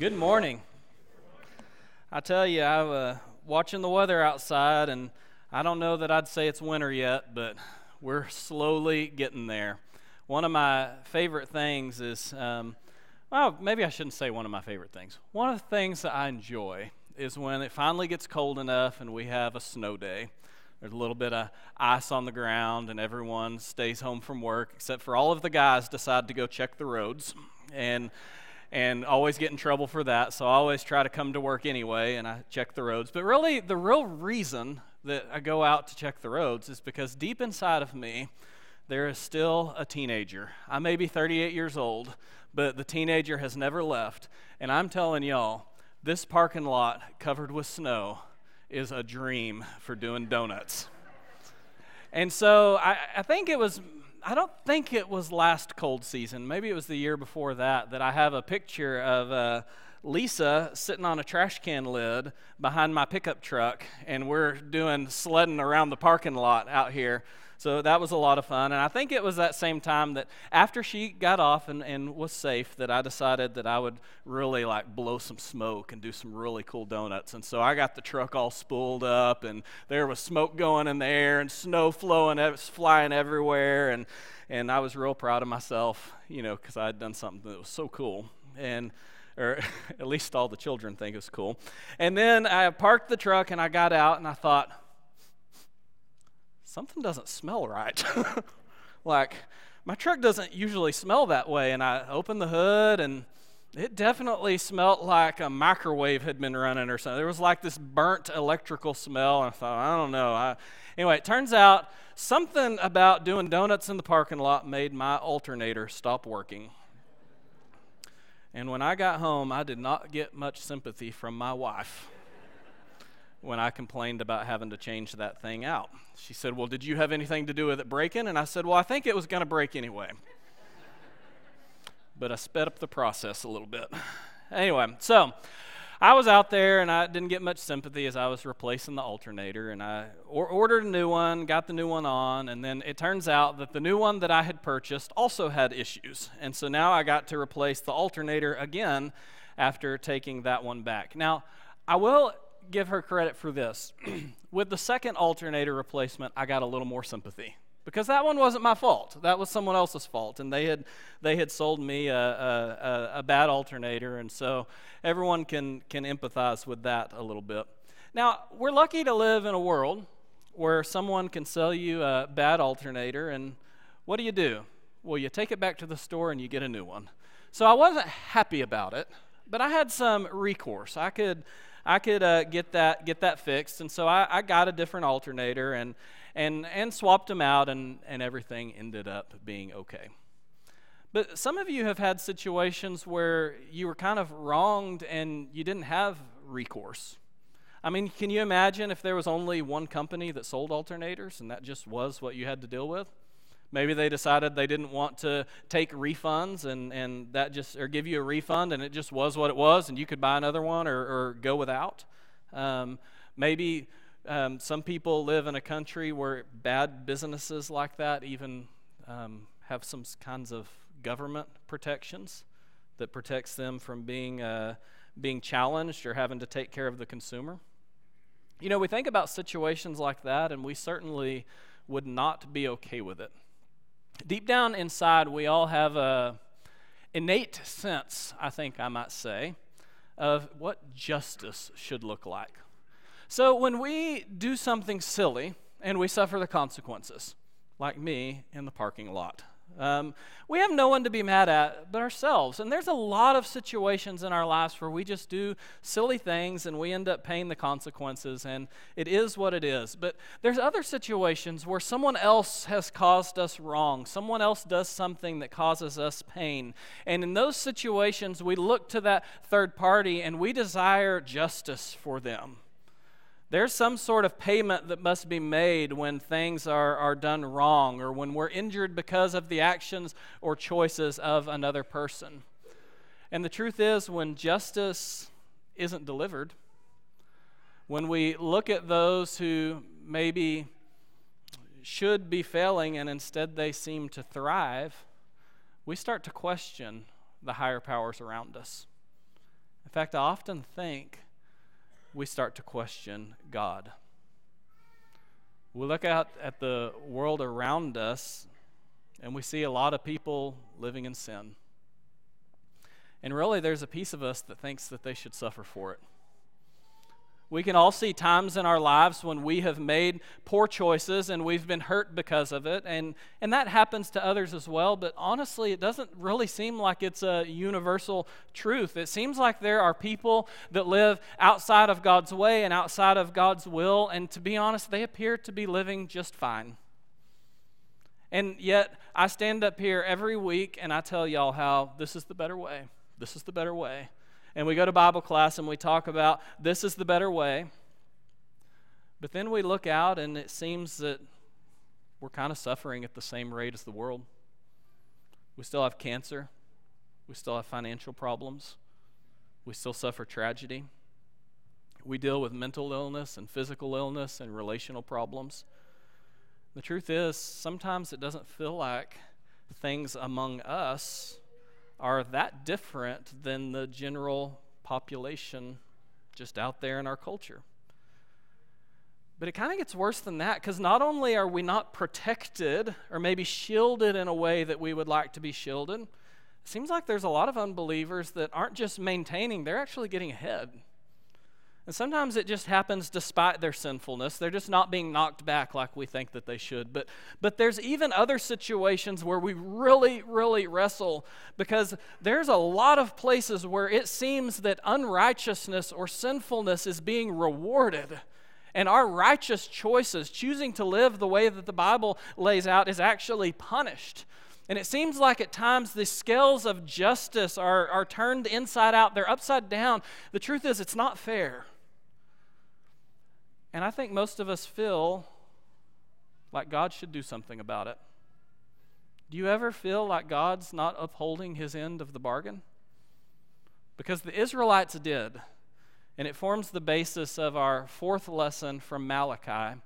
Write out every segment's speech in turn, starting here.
Good morning. I tell you, I was uh, watching the weather outside, and I don't know that I'd say it's winter yet, but we're slowly getting there. One of my favorite things is, um, well, maybe I shouldn't say one of my favorite things. One of the things that I enjoy is when it finally gets cold enough and we have a snow day. There's a little bit of ice on the ground, and everyone stays home from work, except for all of the guys decide to go check the roads. And and always get in trouble for that. So I always try to come to work anyway and I check the roads. But really, the real reason that I go out to check the roads is because deep inside of me, there is still a teenager. I may be 38 years old, but the teenager has never left. And I'm telling y'all, this parking lot covered with snow is a dream for doing donuts. And so I, I think it was I don't think it was last cold season. Maybe it was the year before that that I have a picture of uh, Lisa sitting on a trash can lid behind my pickup truck, and we're doing sledding around the parking lot out here. So that was a lot of fun. And I think it was that same time that after she got off and, and was safe that I decided that I would really like blow some smoke and do some really cool donuts. And so I got the truck all spooled up and there was smoke going in the air and snow flowing, flying everywhere. And, and I was real proud of myself, you know, because I had done something that was so cool. And or at least all the children think it was cool. And then I parked the truck and I got out and I thought, something doesn't smell right. like, my truck doesn't usually smell that way. And I opened the hood, and it definitely smelled like a microwave had been running or something. There was like this burnt electrical smell. And I thought, I don't know. I, anyway, it turns out something about doing donuts in the parking lot made my alternator stop working. And when I got home, I did not get much sympathy from my wife when I complained about having to change that thing out. She said, Well, did you have anything to do with it breaking? And I said, Well, I think it was going to break anyway. but I sped up the process a little bit. Anyway, so I was out there and I didn't get much sympathy as I was replacing the alternator. And I or- ordered a new one, got the new one on, and then it turns out that the new one that I had purchased also had issues. And so now I got to replace the alternator again after taking that one back. Now, I will give her credit for this. With the second alternator replacement, I got a little more sympathy because that one wasn't my fault. That was someone else's fault, and they had they had sold me a, a, a, bad alternator, and so everyone can can empathize with that a little bit. Now we're lucky to live in a world where someone can sell you a bad alternator, and what do you do? Well, you take it back to the store and you get a new one. So I wasn't happy about it, but I had some recourse. I could I could uh, get that get that fixed. And so I, I got a different alternator and and and swapped them out, and and everything ended up being okay. But some of you have had situations where you were kind of wronged and you didn't have recourse. I mean, can you imagine if there was only one company that sold alternators and that just was what you had to deal with? Maybe they decided they didn't want to take refunds and, and that just or give you a refund and it just was what it was and you could buy another one or, or go without. Um, maybe um, some people live in a country where bad businesses like that even um, have some kinds of government protections that protects them from being uh, being challenged or having to take care of the consumer. You know, we think about situations like that, and we certainly would not be okay with it. Deep down inside, we all have a innate sense, I think I might say, of what justice should look like. So when we do something silly and we suffer the consequences, like me in the parking lot, um, we have no one to be mad at but ourselves. And there's a lot of situations in our lives where we just do silly things and we end up paying the consequences, and it is what it is. But there's other situations where someone else has caused us wrong, someone else does something that causes us pain. And in those situations, we look to that third party and we desire justice for them. There's some sort of payment that must be made when things are, are done wrong or when we're injured because of the actions or choices of another person. And the truth is, when justice isn't delivered, when we look at those who maybe should be failing and instead they seem to thrive, we start to question the higher powers around us. In fact, I often think we start to question God. We look out at the world around us and we see a lot of people living in sin. And really, there's a piece of us that thinks that they should suffer for it. We can all see times in our lives when we have made poor choices and we've been hurt because of it, and, and that happens to others as well. But honestly, it doesn't really seem like it's a universal truth. It seems like there are people that live outside of God's way and outside of God's will, and to be honest, they appear to be living just fine. And yet, I stand up here every week and I tell y'all how this is the better way. This is the better way and we go to Bible class and we talk about this is the better way. But then we look out and it seems that we're kind of suffering at the same rate as the world. We still have cancer. We still have financial problems. We still suffer tragedy. We deal with mental illness and physical illness and relational problems. The truth is, sometimes it doesn't feel like things among us are that different than the general population just out there in our culture. But it kind of gets worse than that because not only are we not protected or maybe shielded in a way that we would like to be shielded, it seems like there's a lot of unbelievers that aren't just maintaining, they're actually getting ahead. And sometimes it just happens despite their sinfulness. They're just not being knocked back like we think that they should. But, but there's even other situations where we really, really wrestle because there's a lot of places where it seems that unrighteousness or sinfulness is being rewarded. And our righteous choices, choosing to live the way that the Bible lays out, is actually punished. And it seems like at times the scales of justice are, are turned inside out, they're upside down. The truth is, it's not fair. And I think most of us feel like God should do something about it. Do you ever feel like God's not upholding his end of the bargain? Because the Israelites did. And it forms the basis of our fourth lesson from Malachi,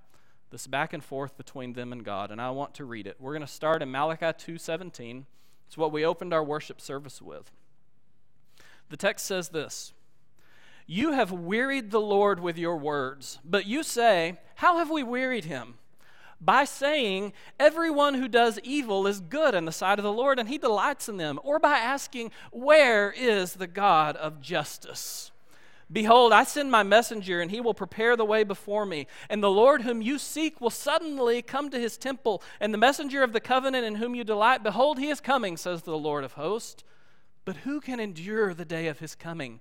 this back and forth between them and God. And I want to read it. We're going to start in Malachi 2:17. It's what we opened our worship service with. The text says this: you have wearied the Lord with your words. But you say, How have we wearied him? By saying, Everyone who does evil is good in the sight of the Lord, and he delights in them. Or by asking, Where is the God of justice? Behold, I send my messenger, and he will prepare the way before me. And the Lord whom you seek will suddenly come to his temple, and the messenger of the covenant in whom you delight, behold, he is coming, says the Lord of hosts. But who can endure the day of his coming?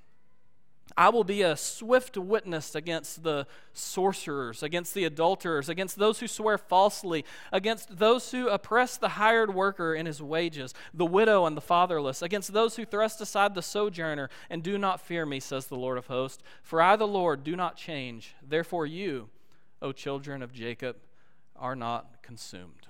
I will be a swift witness against the sorcerers, against the adulterers, against those who swear falsely, against those who oppress the hired worker in his wages, the widow and the fatherless, against those who thrust aside the sojourner and do not fear me, says the Lord of hosts. For I, the Lord, do not change. Therefore, you, O children of Jacob, are not consumed.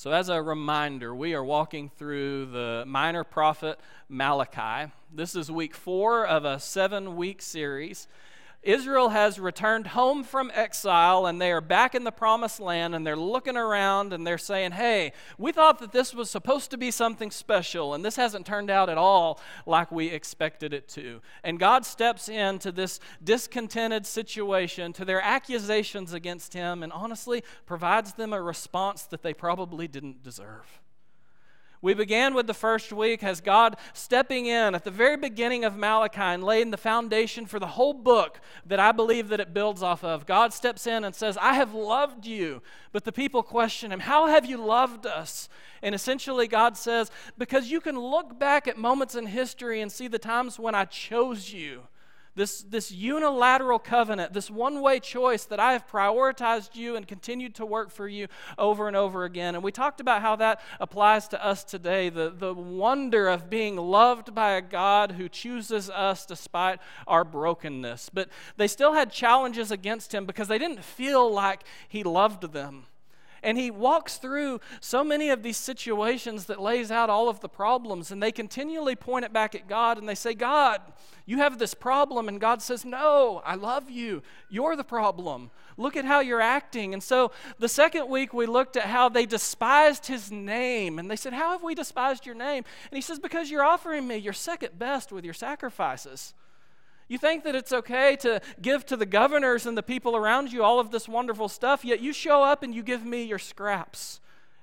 So, as a reminder, we are walking through the minor prophet Malachi. This is week four of a seven week series. Israel has returned home from exile and they are back in the promised land and they're looking around and they're saying, Hey, we thought that this was supposed to be something special and this hasn't turned out at all like we expected it to. And God steps into this discontented situation, to their accusations against Him, and honestly provides them a response that they probably didn't deserve. We began with the first week as God stepping in at the very beginning of Malachi and laying the foundation for the whole book that I believe that it builds off of. God steps in and says, I have loved you. But the people question him, How have you loved us? And essentially, God says, Because you can look back at moments in history and see the times when I chose you this, this unilateral covenant, this one way choice that I have prioritized you and continued to work for you over and over again. And we talked about how that applies to us today the, the wonder of being loved by a God who chooses us despite our brokenness. But they still had challenges against him because they didn't feel like he loved them. And he walks through so many of these situations that lays out all of the problems, and they continually point it back at God and they say, God, you have this problem. And God says, No, I love you. You're the problem. Look at how you're acting. And so the second week, we looked at how they despised his name. And they said, How have we despised your name? And he says, Because you're offering me your second best with your sacrifices. You think that it's okay to give to the governors and the people around you all of this wonderful stuff, yet you show up and you give me your scraps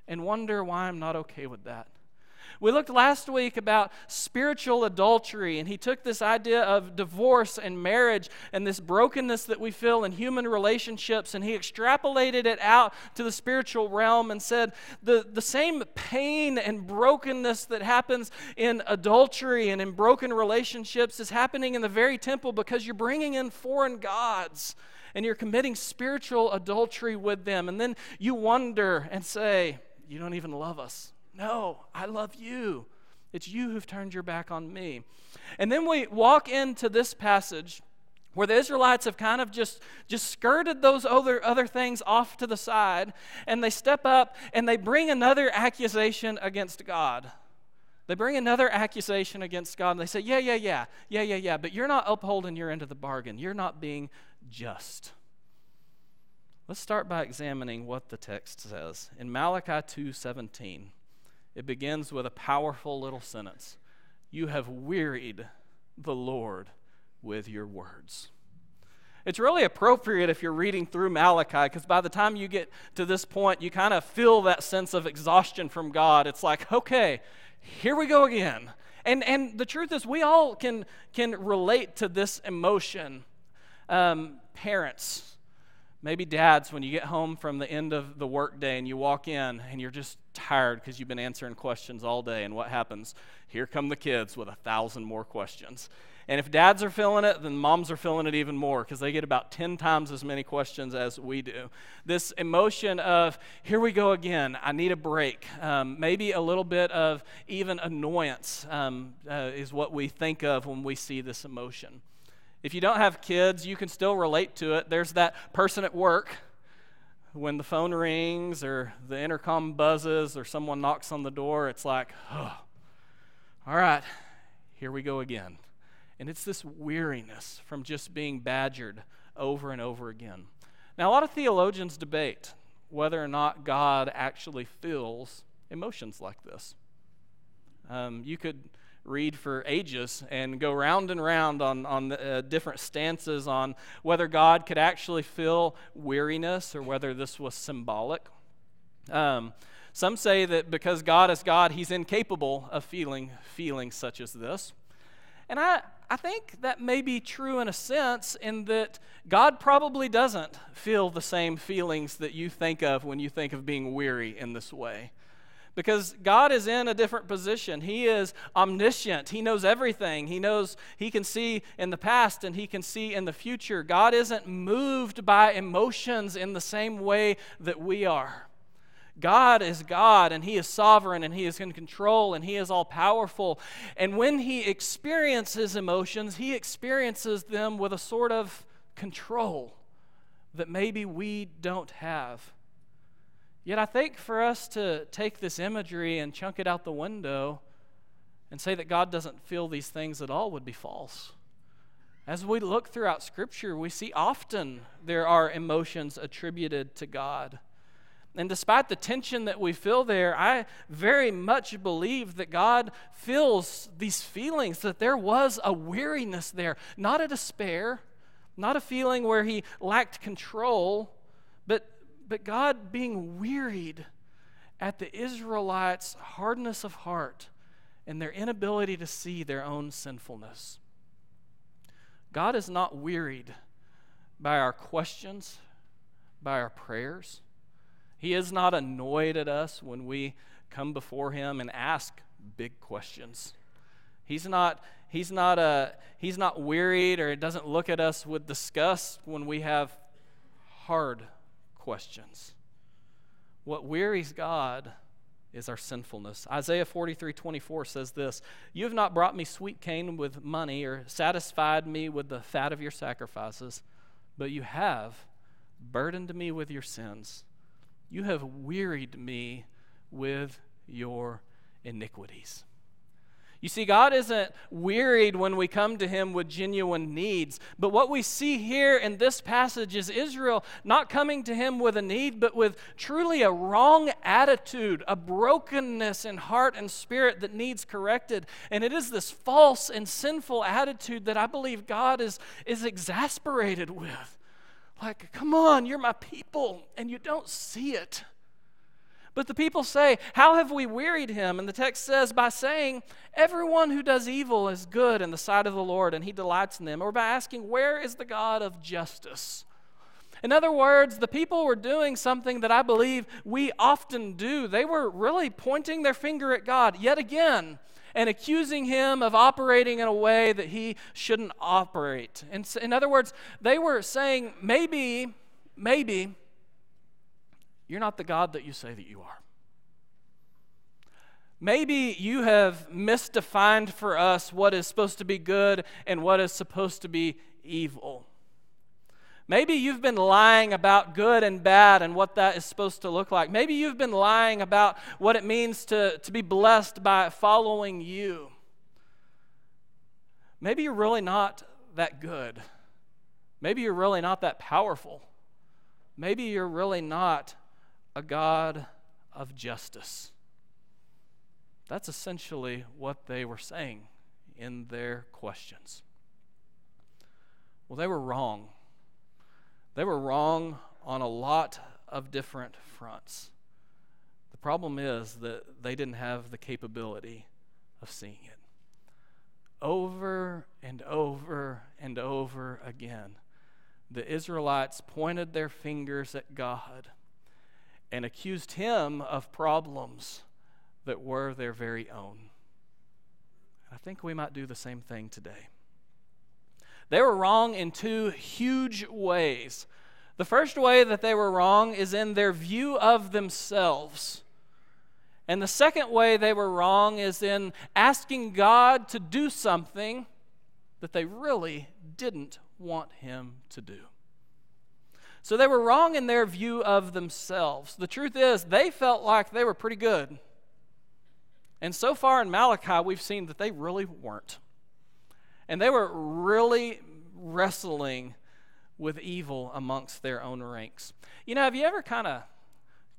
and wonder why I'm not okay with that. We looked last week about spiritual adultery, and he took this idea of divorce and marriage and this brokenness that we feel in human relationships, and he extrapolated it out to the spiritual realm and said the, the same pain and brokenness that happens in adultery and in broken relationships is happening in the very temple because you're bringing in foreign gods and you're committing spiritual adultery with them. And then you wonder and say, You don't even love us. No, I love you. It's you who've turned your back on me. And then we walk into this passage where the Israelites have kind of just, just skirted those other, other things off to the side, and they step up and they bring another accusation against God. They bring another accusation against God, and they say, Yeah, yeah, yeah, yeah, yeah, yeah, but you're not upholding your end of the bargain. You're not being just. Let's start by examining what the text says. In Malachi 2:17, it begins with a powerful little sentence You have wearied the Lord with your words. It's really appropriate if you're reading through Malachi because by the time you get to this point, you kind of feel that sense of exhaustion from God. It's like, okay, here we go again. And, and the truth is, we all can, can relate to this emotion. Um, parents, Maybe dads, when you get home from the end of the workday and you walk in and you're just tired because you've been answering questions all day, and what happens? Here come the kids with a thousand more questions. And if dads are feeling it, then moms are feeling it even more because they get about 10 times as many questions as we do. This emotion of, here we go again, I need a break. Um, maybe a little bit of even annoyance um, uh, is what we think of when we see this emotion. If you don't have kids, you can still relate to it. There's that person at work when the phone rings or the intercom buzzes or someone knocks on the door, it's like, oh, all right, here we go again. And it's this weariness from just being badgered over and over again. Now, a lot of theologians debate whether or not God actually feels emotions like this. Um, you could read for ages and go round and round on, on uh, different stances on whether God could actually feel weariness or whether this was symbolic. Um, some say that because God is God, he's incapable of feeling feelings such as this. And I, I think that may be true in a sense, in that God probably doesn't feel the same feelings that you think of when you think of being weary in this way because God is in a different position. He is omniscient. He knows everything. He knows he can see in the past and he can see in the future. God isn't moved by emotions in the same way that we are. God is God and He is sovereign and He is in control and He is all powerful. And when He experiences emotions, He experiences them with a sort of control that maybe we don't have. Yet I think for us to take this imagery and chunk it out the window and say that God doesn't feel these things at all would be false. As we look throughout Scripture, we see often there are emotions attributed to God. And despite the tension that we feel there, I very much believe that God feels these feelings, that there was a weariness there, not a despair, not a feeling where He lacked control, but God being wearied at the Israelites' hardness of heart and their inability to see their own sinfulness. God is not wearied by our questions, by our prayers. He is not annoyed at us when we come before Him and ask big questions. He's not he's not, uh, he's not wearied or doesn't look at us with disgust when we have hard questions. What wearies God is our sinfulness. Isaiah 43 24 says this You have not brought me sweet cane with money or satisfied me with the fat of your sacrifices, but you have burdened me with your sins. You have wearied me with your iniquities. You see, God isn't wearied when we come to Him with genuine needs. But what we see here in this passage is Israel not coming to Him with a need, but with truly a wrong attitude, a brokenness in heart and spirit that needs corrected. And it is this false and sinful attitude that I believe God is, is exasperated with. Like, come on, you're my people, and you don't see it. But the people say, How have we wearied him? And the text says, By saying, Everyone who does evil is good in the sight of the Lord, and he delights in them. Or by asking, Where is the God of justice? In other words, the people were doing something that I believe we often do. They were really pointing their finger at God yet again and accusing him of operating in a way that he shouldn't operate. And in other words, they were saying, maybe, maybe you're not the God that you say that you are. Maybe you have misdefined for us what is supposed to be good and what is supposed to be evil. Maybe you've been lying about good and bad and what that is supposed to look like. Maybe you've been lying about what it means to, to be blessed by following you. Maybe you're really not that good. Maybe you're really not that powerful. Maybe you're really not a God of justice. That's essentially what they were saying in their questions. Well, they were wrong. They were wrong on a lot of different fronts. The problem is that they didn't have the capability of seeing it. Over and over and over again, the Israelites pointed their fingers at God and accused him of problems that were their very own. I think we might do the same thing today. They were wrong in two huge ways. The first way that they were wrong is in their view of themselves. And the second way they were wrong is in asking God to do something that they really didn't want Him to do. So they were wrong in their view of themselves. The truth is, they felt like they were pretty good. And so far in Malachi, we've seen that they really weren't. And they were really wrestling with evil amongst their own ranks. You know, have you ever kind of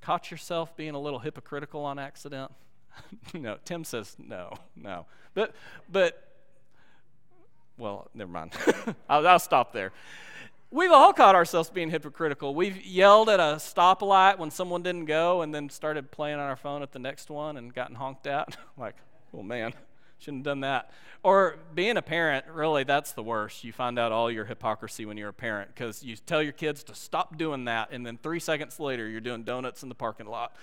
caught yourself being a little hypocritical on accident? no, Tim says no, no. But, but, well, never mind. I'll, I'll stop there. We've all caught ourselves being hypocritical. We've yelled at a stoplight when someone didn't go and then started playing on our phone at the next one and gotten honked at. like, oh man, shouldn't have done that. Or being a parent, really, that's the worst. You find out all your hypocrisy when you're a parent because you tell your kids to stop doing that, and then three seconds later, you're doing donuts in the parking lot.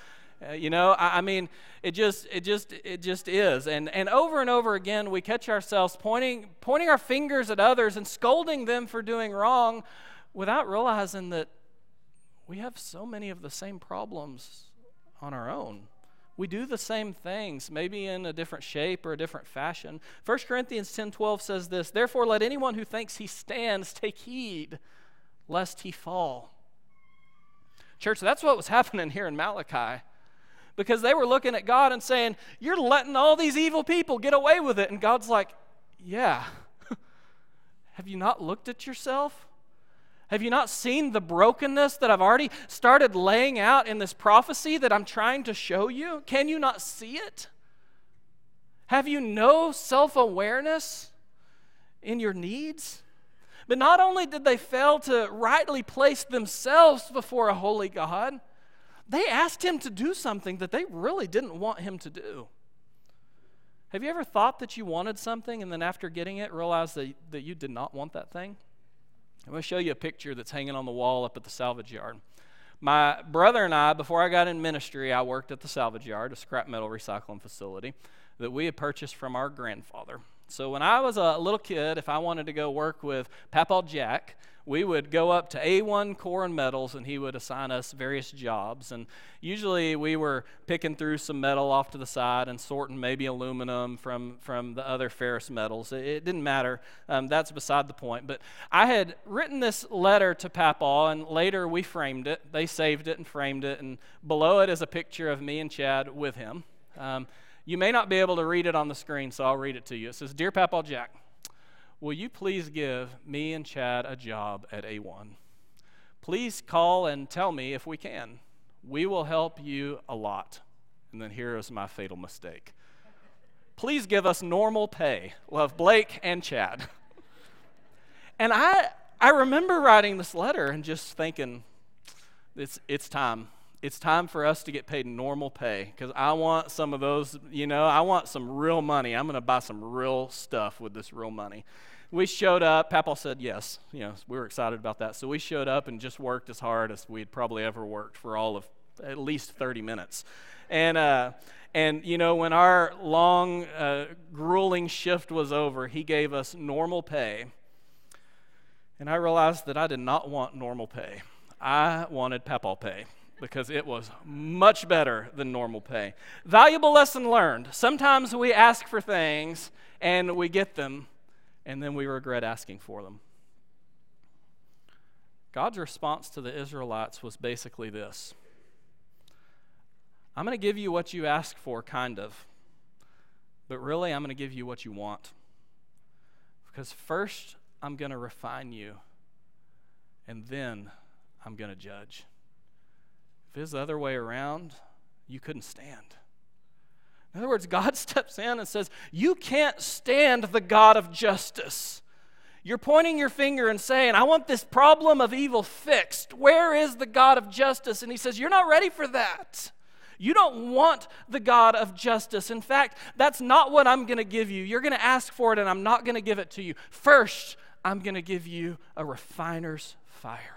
Uh, you know, I, I, mean, it just, it just, it just is. And and over and over again, we catch ourselves pointing, pointing our fingers at others and scolding them for doing wrong, without realizing that we have so many of the same problems on our own. We do the same things, maybe in a different shape or a different fashion. 1 Corinthians 10:12 says this, "Therefore let anyone who thinks he stands take heed lest he fall." Church, that's what was happening here in Malachi because they were looking at God and saying, You're letting all these evil people get away with it. And God's like, Yeah. Have you not looked at yourself? Have you not seen the brokenness that I've already started laying out in this prophecy that I'm trying to show you? Can you not see it? Have you no self awareness in your needs? But not only did they fail to rightly place themselves before a holy God, they asked him to do something that they really didn't want him to do. Have you ever thought that you wanted something and then after getting it realized that, that you did not want that thing? I'm going to show you a picture that's hanging on the wall up at the salvage yard. My brother and I, before I got in ministry, I worked at the salvage yard, a scrap metal recycling facility that we had purchased from our grandfather. So when I was a little kid, if I wanted to go work with Papa Jack, we would go up to A1 Core and Metals, and he would assign us various jobs. And usually we were picking through some metal off to the side and sorting maybe aluminum from, from the other ferrous metals. It, it didn't matter. Um, that's beside the point. But I had written this letter to Papa, and later we framed it. They saved it and framed it, and below it is a picture of me and Chad with him. Um, you may not be able to read it on the screen, so I'll read it to you. It says, Dear Papa Jack, Will you please give me and Chad a job at A1? Please call and tell me if we can. We will help you a lot. And then here is my fatal mistake. Please give us normal pay. Love Blake and Chad. And I, I remember writing this letter and just thinking, it's, it's time. It's time for us to get paid normal pay because I want some of those, you know, I want some real money. I'm going to buy some real stuff with this real money we showed up. Papa said yes. You know, we were excited about that. So we showed up and just worked as hard as we'd probably ever worked for all of at least 30 minutes. And, uh, and you know, when our long, uh, grueling shift was over, he gave us normal pay. And I realized that I did not want normal pay. I wanted Papa pay because it was much better than normal pay. Valuable lesson learned. Sometimes we ask for things and we get them, and then we regret asking for them. God's response to the Israelites was basically this I'm going to give you what you ask for, kind of, but really, I'm going to give you what you want. Because first, I'm going to refine you, and then I'm going to judge. If it's the other way around, you couldn't stand. In other words, God steps in and says, You can't stand the God of justice. You're pointing your finger and saying, I want this problem of evil fixed. Where is the God of justice? And he says, You're not ready for that. You don't want the God of justice. In fact, that's not what I'm going to give you. You're going to ask for it, and I'm not going to give it to you. First, I'm going to give you a refiner's fire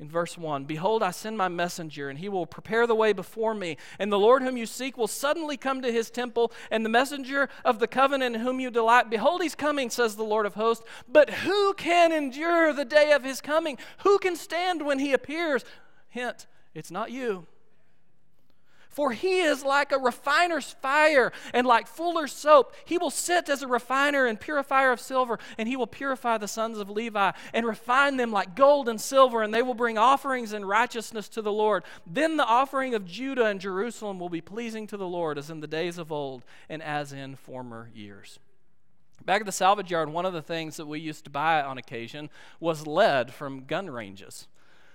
in verse 1 Behold, I send my messenger, and he will prepare the way before me. And the Lord whom you seek will suddenly come to his temple, and the messenger of the covenant in whom you delight. Behold, he's coming, says the Lord of hosts. But who can endure the day of his coming? Who can stand when he appears? Hint, it's not you. For he is like a refiner's fire and like fuller's soap. He will sit as a refiner and purifier of silver, and he will purify the sons of Levi and refine them like gold and silver, and they will bring offerings in righteousness to the Lord. Then the offering of Judah and Jerusalem will be pleasing to the Lord as in the days of old and as in former years. Back at the salvage yard, one of the things that we used to buy on occasion was lead from gun ranges.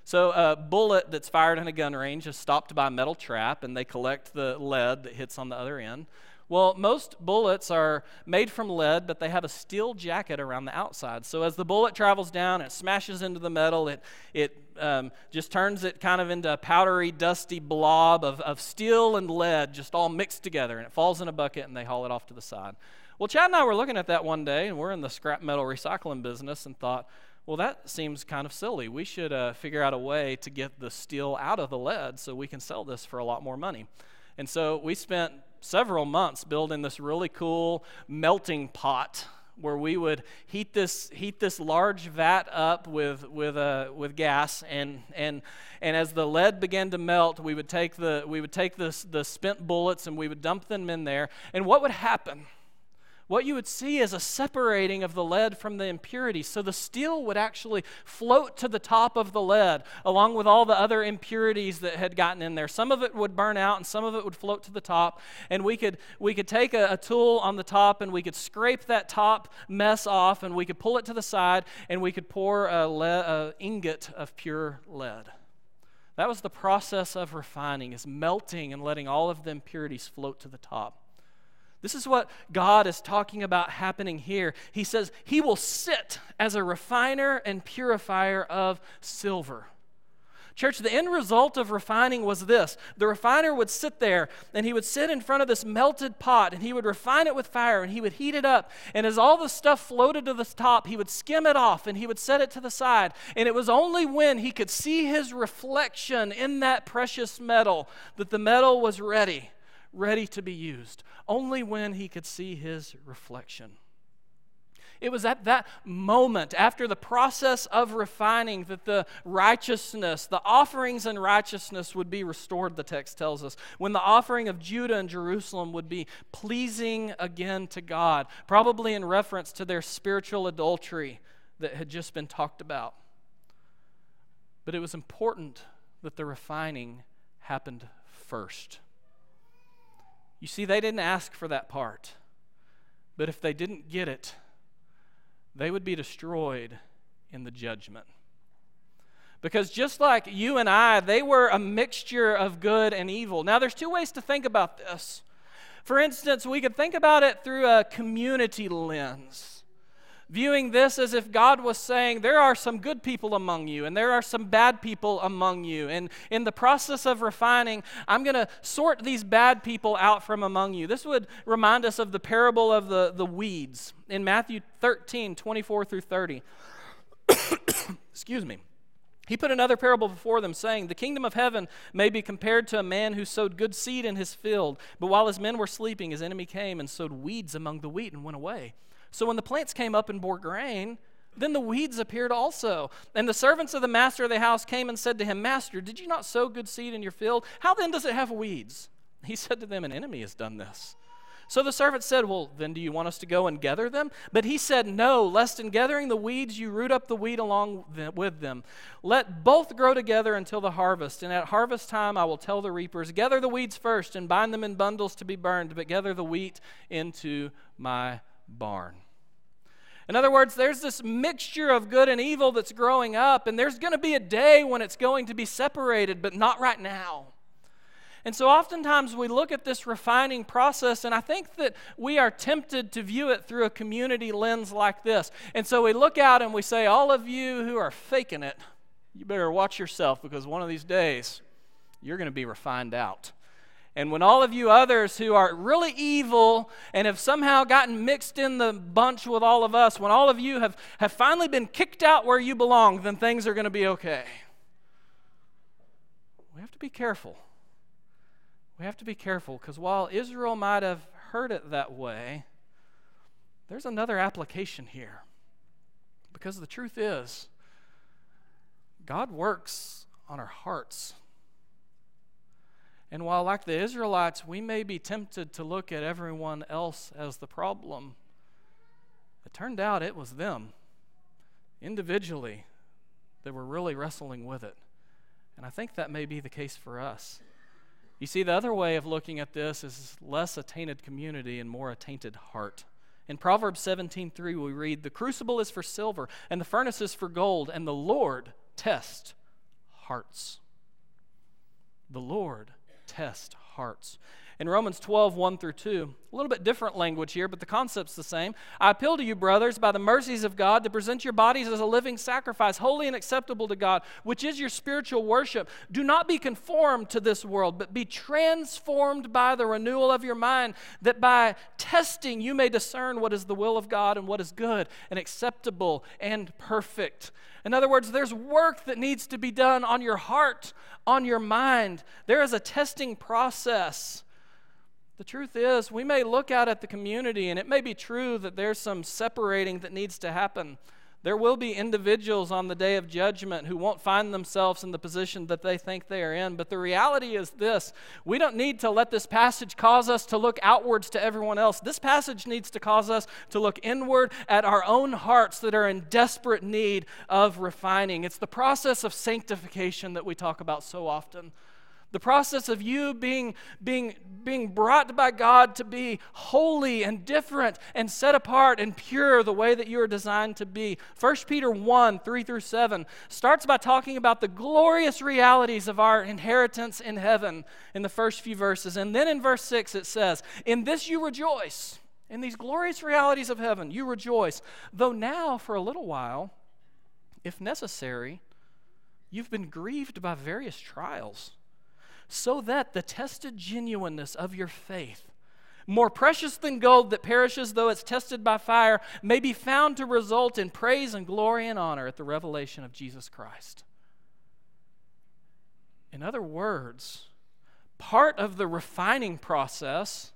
So, a bullet that's fired in a gun range is stopped by a metal trap, and they collect the lead that hits on the other end. Well, most bullets are made from lead, but they have a steel jacket around the outside. So as the bullet travels down, it smashes into the metal. It, it um, just turns it kind of into a powdery, dusty blob of, of steel and lead just all mixed together. And it falls in a bucket, and they haul it off to the side. Well, Chad and I were looking at that one day, and we're in the scrap metal recycling business, and thought, well, that seems kind of silly. We should uh, figure out a way to get the steel out of the lead so we can sell this for a lot more money. And so we spent several months building this really cool melting pot where we would heat this heat this large vat up with with uh, with gas and and and as the lead began to melt we would take the we would take the the spent bullets and we would dump them in there and what would happen what you would see is a separating of the lead from the impurities. So the steel would actually float to the top of the lead, along with all the other impurities that had gotten in there. Some of it would burn out, and some of it would float to the top. And we could we could take a, a tool on the top, and we could scrape that top mess off, and we could pull it to the side, and we could pour a, a ingot of pure lead. That was the process of refining, is melting and letting all of the impurities float to the top. This is what God is talking about happening here. He says he will sit as a refiner and purifier of silver. Church, the end result of refining was this the refiner would sit there and he would sit in front of this melted pot and he would refine it with fire and he would heat it up. And as all the stuff floated to the top, he would skim it off and he would set it to the side. And it was only when he could see his reflection in that precious metal that the metal was ready ready to be used, only when he could see his reflection. It was at that moment, after the process of refining, that the righteousness, the offerings and righteousness would be restored, the text tells us. When the offering of Judah and Jerusalem would be pleasing again to God, probably in reference to their spiritual adultery that had just been talked about. But it was important that the refining happened first. You see, they didn't ask for that part. But if they didn't get it, they would be destroyed in the judgment. Because just like you and I, they were a mixture of good and evil. Now, there's two ways to think about this. For instance, we could think about it through a community lens viewing this as if God was saying, There are some good people among you, and there are some bad people among you. And in the process of refining, I'm going to sort these bad people out from among you. This would remind us of the parable of the, the weeds in Matthew 13 24 through 30. Excuse me. He put another parable before them, saying, The kingdom of heaven may be compared to a man who sowed good seed in his field, but while his men were sleeping, his enemy came and sowed weeds among the wheat and went away. So when the plants came up and bore grain, then the weeds appeared also. And the servants of the master of the house came and said to him, Master, did you not sow good seed in your field? How then does it have weeds? He said to them, An enemy has done this. So the servant said, Well, then do you want us to go and gather them? But he said, No, lest in gathering the weeds you root up the wheat along with them. Let both grow together until the harvest. And at harvest time I will tell the reapers, Gather the weeds first and bind them in bundles to be burned, but gather the wheat into my barn. In other words, there's this mixture of good and evil that's growing up, and there's going to be a day when it's going to be separated, but not right now. And so oftentimes we look at this refining process, and I think that we are tempted to view it through a community lens like this. And so we look out and we say, All of you who are faking it, you better watch yourself because one of these days you're going to be refined out. And when all of you others who are really evil and have somehow gotten mixed in the bunch with all of us, when all of you have, have finally been kicked out where you belong, then things are going to be okay. We have to be careful. We have to be careful because while Israel might have heard it that way, there's another application here. Because the truth is, God works on our hearts and while, like the Israelites, we may be tempted to look at everyone else as the problem, it turned out it was them individually that were really wrestling with it. And I think that may be the case for us. You see, the other way of looking at this is less a tainted community and more a tainted heart. In Proverbs 17:3 we read, "The crucible is for silver, and the furnace is for gold, and the Lord tests hearts." The Lord test hearts. In Romans 12, 1 through 2, a little bit different language here, but the concept's the same. I appeal to you, brothers, by the mercies of God, to present your bodies as a living sacrifice, holy and acceptable to God, which is your spiritual worship. Do not be conformed to this world, but be transformed by the renewal of your mind, that by testing you may discern what is the will of God and what is good and acceptable and perfect. In other words, there's work that needs to be done on your heart, on your mind. There is a testing process. The truth is, we may look out at the community and it may be true that there's some separating that needs to happen. There will be individuals on the day of judgment who won't find themselves in the position that they think they are in. But the reality is this we don't need to let this passage cause us to look outwards to everyone else. This passage needs to cause us to look inward at our own hearts that are in desperate need of refining. It's the process of sanctification that we talk about so often. The process of you being, being, being brought by God to be holy and different and set apart and pure the way that you are designed to be. 1 Peter 1 3 through 7 starts by talking about the glorious realities of our inheritance in heaven in the first few verses. And then in verse 6 it says, In this you rejoice. In these glorious realities of heaven, you rejoice. Though now, for a little while, if necessary, you've been grieved by various trials so that the tested genuineness of your faith, more precious than gold that perishes though it's tested by fire, may be found to result in praise and glory and honor at the revelation of Jesus Christ. In other words, part of the refining process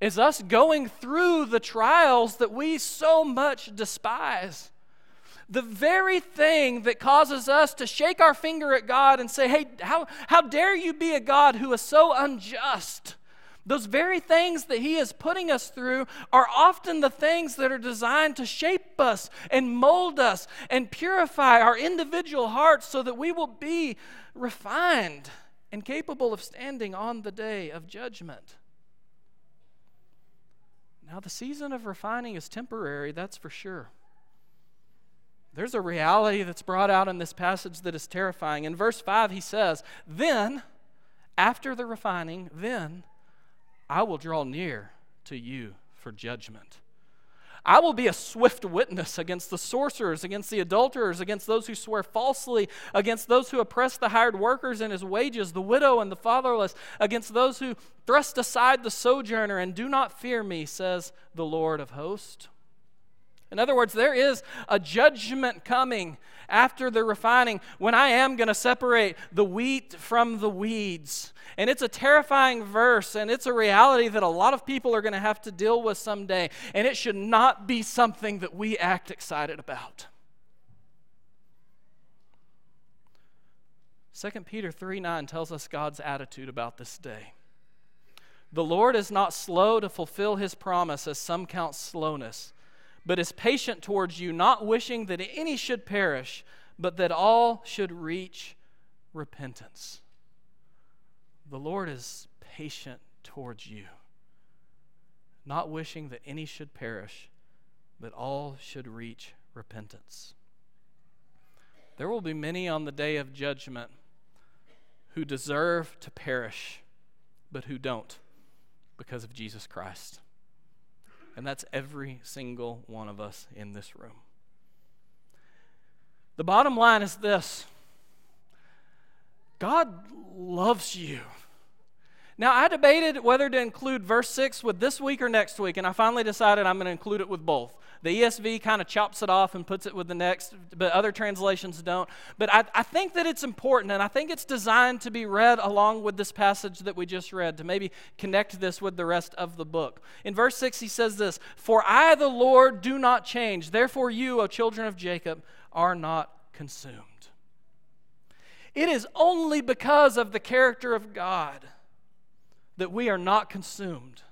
is us going through the trials that we so much despise. The very thing that causes us to shake our finger at God and say, Hey, how, how dare you be a God who is so unjust? Those very things that He is putting us through are often the things that are designed to shape us and mold us and purify our individual hearts so that we will be refined and capable of standing on the day of judgment. Now, the season of refining is temporary, that's for sure. There's a reality that's brought out in this passage that is terrifying. In verse 5, he says, Then, after the refining, then I will draw near to you for judgment. I will be a swift witness against the sorcerers, against the adulterers, against those who swear falsely, against those who oppress the hired workers and his wages, the widow and the fatherless, against those who thrust aside the sojourner and do not fear me, says the Lord of hosts. In other words, there is a judgment coming after the refining when I am going to separate the wheat from the weeds. And it's a terrifying verse, and it's a reality that a lot of people are going to have to deal with someday. And it should not be something that we act excited about. 2 Peter 3 9 tells us God's attitude about this day. The Lord is not slow to fulfill his promise, as some count slowness but is patient towards you, not wishing that any should perish, but that all should reach repentance. The Lord is patient towards you, not wishing that any should perish, but all should reach repentance. There will be many on the day of judgment who deserve to perish, but who don't because of Jesus Christ and that's every single one of us in this room. The bottom line is this God loves you. Now, I debated whether to include verse 6 with this week or next week, and I finally decided I'm going to include it with both. The ESV kind of chops it off and puts it with the next, but other translations don't. But I, I think that it's important, and I think it's designed to be read along with this passage that we just read to maybe connect this with the rest of the book. In verse 6, he says this For I, the Lord, do not change. Therefore, you, O children of Jacob, are not consumed. It is only because of the character of God that we are not consumed.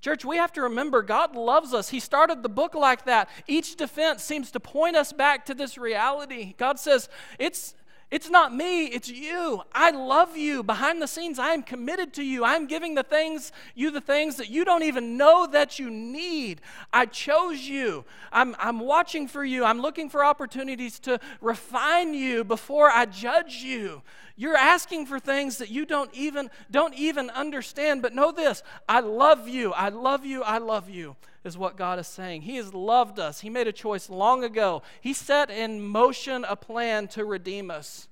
Church, we have to remember God loves us. He started the book like that. Each defense seems to point us back to this reality. God says, It's it's not me, it's you. I love you. Behind the scenes, I am committed to you. I'm giving the things, you the things that you don't even know that you need. I chose you. I'm, I'm watching for you. I'm looking for opportunities to refine you before I judge you. You're asking for things that you don't even don't even understand, but know this. I love you. I love you. I love you is what God is saying. He has loved us. He made a choice long ago. He set in motion a plan to redeem us.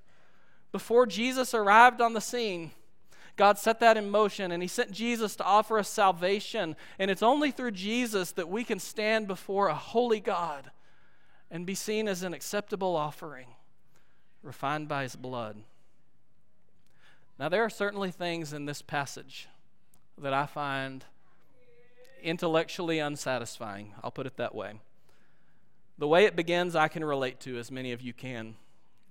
Before Jesus arrived on the scene, God set that in motion and He sent Jesus to offer us salvation. And it's only through Jesus that we can stand before a holy God and be seen as an acceptable offering, refined by His blood. Now, there are certainly things in this passage that I find intellectually unsatisfying. I'll put it that way. The way it begins, I can relate to, as many of you can.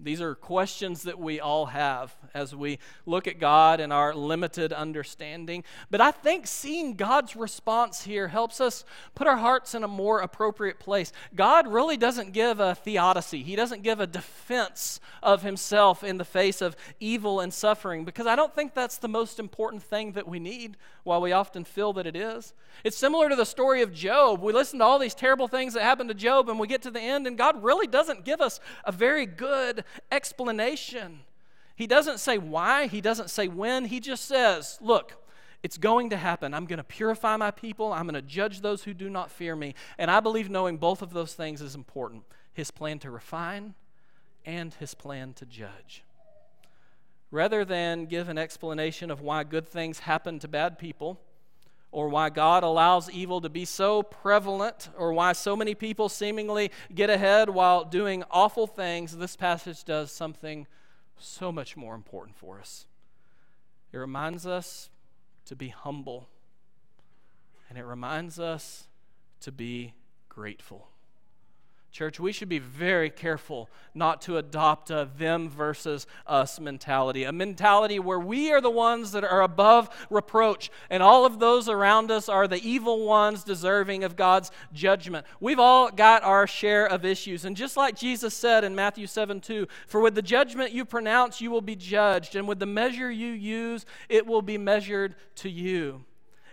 These are questions that we all have as we look at God and our limited understanding. But I think seeing God's response here helps us put our hearts in a more appropriate place. God really doesn't give a theodicy, He doesn't give a defense of Himself in the face of evil and suffering, because I don't think that's the most important thing that we need, while we often feel that it is. It's similar to the story of Job. We listen to all these terrible things that happened to Job, and we get to the end, and God really doesn't give us a very good explanation. He doesn't say why, he doesn't say when, he just says, Look, it's going to happen. I'm going to purify my people. I'm going to judge those who do not fear me. And I believe knowing both of those things is important his plan to refine and his plan to judge. Rather than give an explanation of why good things happen to bad people, or why God allows evil to be so prevalent, or why so many people seemingly get ahead while doing awful things, this passage does something so much more important for us. It reminds us to be humble, and it reminds us to be grateful. Church, we should be very careful not to adopt a them versus us mentality, a mentality where we are the ones that are above reproach, and all of those around us are the evil ones deserving of God's judgment. We've all got our share of issues, and just like Jesus said in Matthew 7 2, for with the judgment you pronounce, you will be judged, and with the measure you use, it will be measured to you.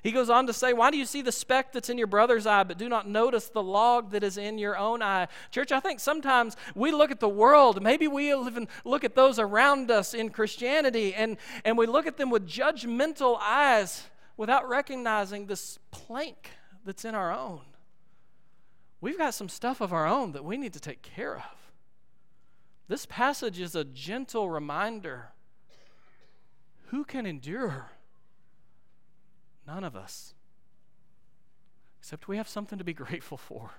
He goes on to say, Why do you see the speck that's in your brother's eye, but do not notice the log that is in your own eye? Church, I think sometimes we look at the world, maybe we even look at those around us in Christianity, and, and we look at them with judgmental eyes without recognizing this plank that's in our own. We've got some stuff of our own that we need to take care of. This passage is a gentle reminder who can endure? None of us. Except we have something to be grateful for.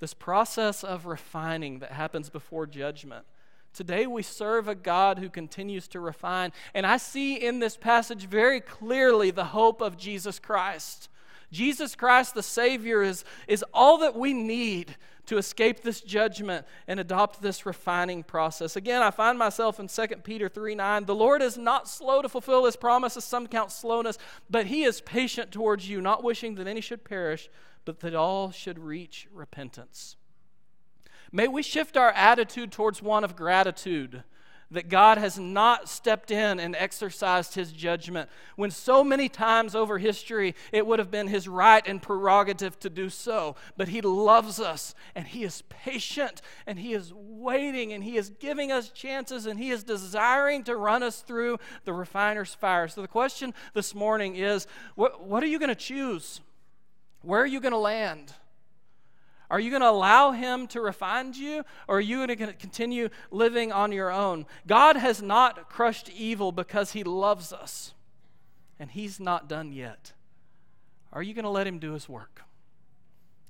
This process of refining that happens before judgment. Today we serve a God who continues to refine. And I see in this passage very clearly the hope of Jesus Christ. Jesus Christ, the Savior, is, is all that we need to escape this judgment and adopt this refining process. Again, I find myself in 2 Peter 3 9. The Lord is not slow to fulfill his promises, some count slowness, but he is patient towards you, not wishing that any should perish, but that all should reach repentance. May we shift our attitude towards one of gratitude that God has not stepped in and exercised his judgment when so many times over history it would have been his right and prerogative to do so. But he loves us and he is patient and he is waiting and he is giving us chances and he is desiring to run us through the refiner's fire. So the question this morning is what, what are you going to choose? Where are you going to land? Are you going to allow Him to refine you, or are you going to continue living on your own? God has not crushed evil because He loves us, and He's not done yet. Are you going to let Him do His work?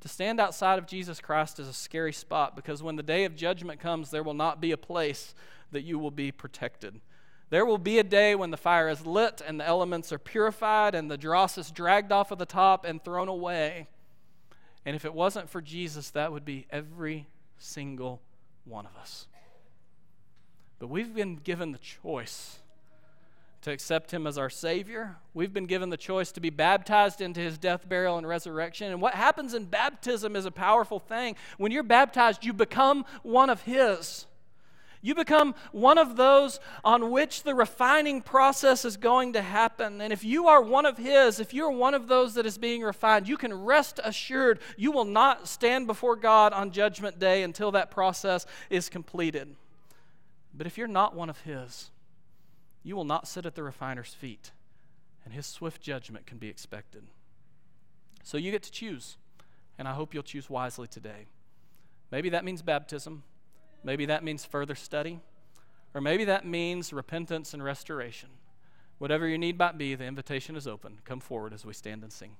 To stand outside of Jesus Christ is a scary spot because when the day of judgment comes, there will not be a place that you will be protected. There will be a day when the fire is lit and the elements are purified and the dross is dragged off of the top and thrown away. And if it wasn't for Jesus, that would be every single one of us. But we've been given the choice to accept him as our Savior. We've been given the choice to be baptized into his death, burial, and resurrection. And what happens in baptism is a powerful thing. When you're baptized, you become one of his. You become one of those on which the refining process is going to happen. And if you are one of His, if you're one of those that is being refined, you can rest assured you will not stand before God on Judgment Day until that process is completed. But if you're not one of His, you will not sit at the refiner's feet, and His swift judgment can be expected. So you get to choose, and I hope you'll choose wisely today. Maybe that means baptism. Maybe that means further study, or maybe that means repentance and restoration. Whatever your need might be, the invitation is open. Come forward as we stand and sing.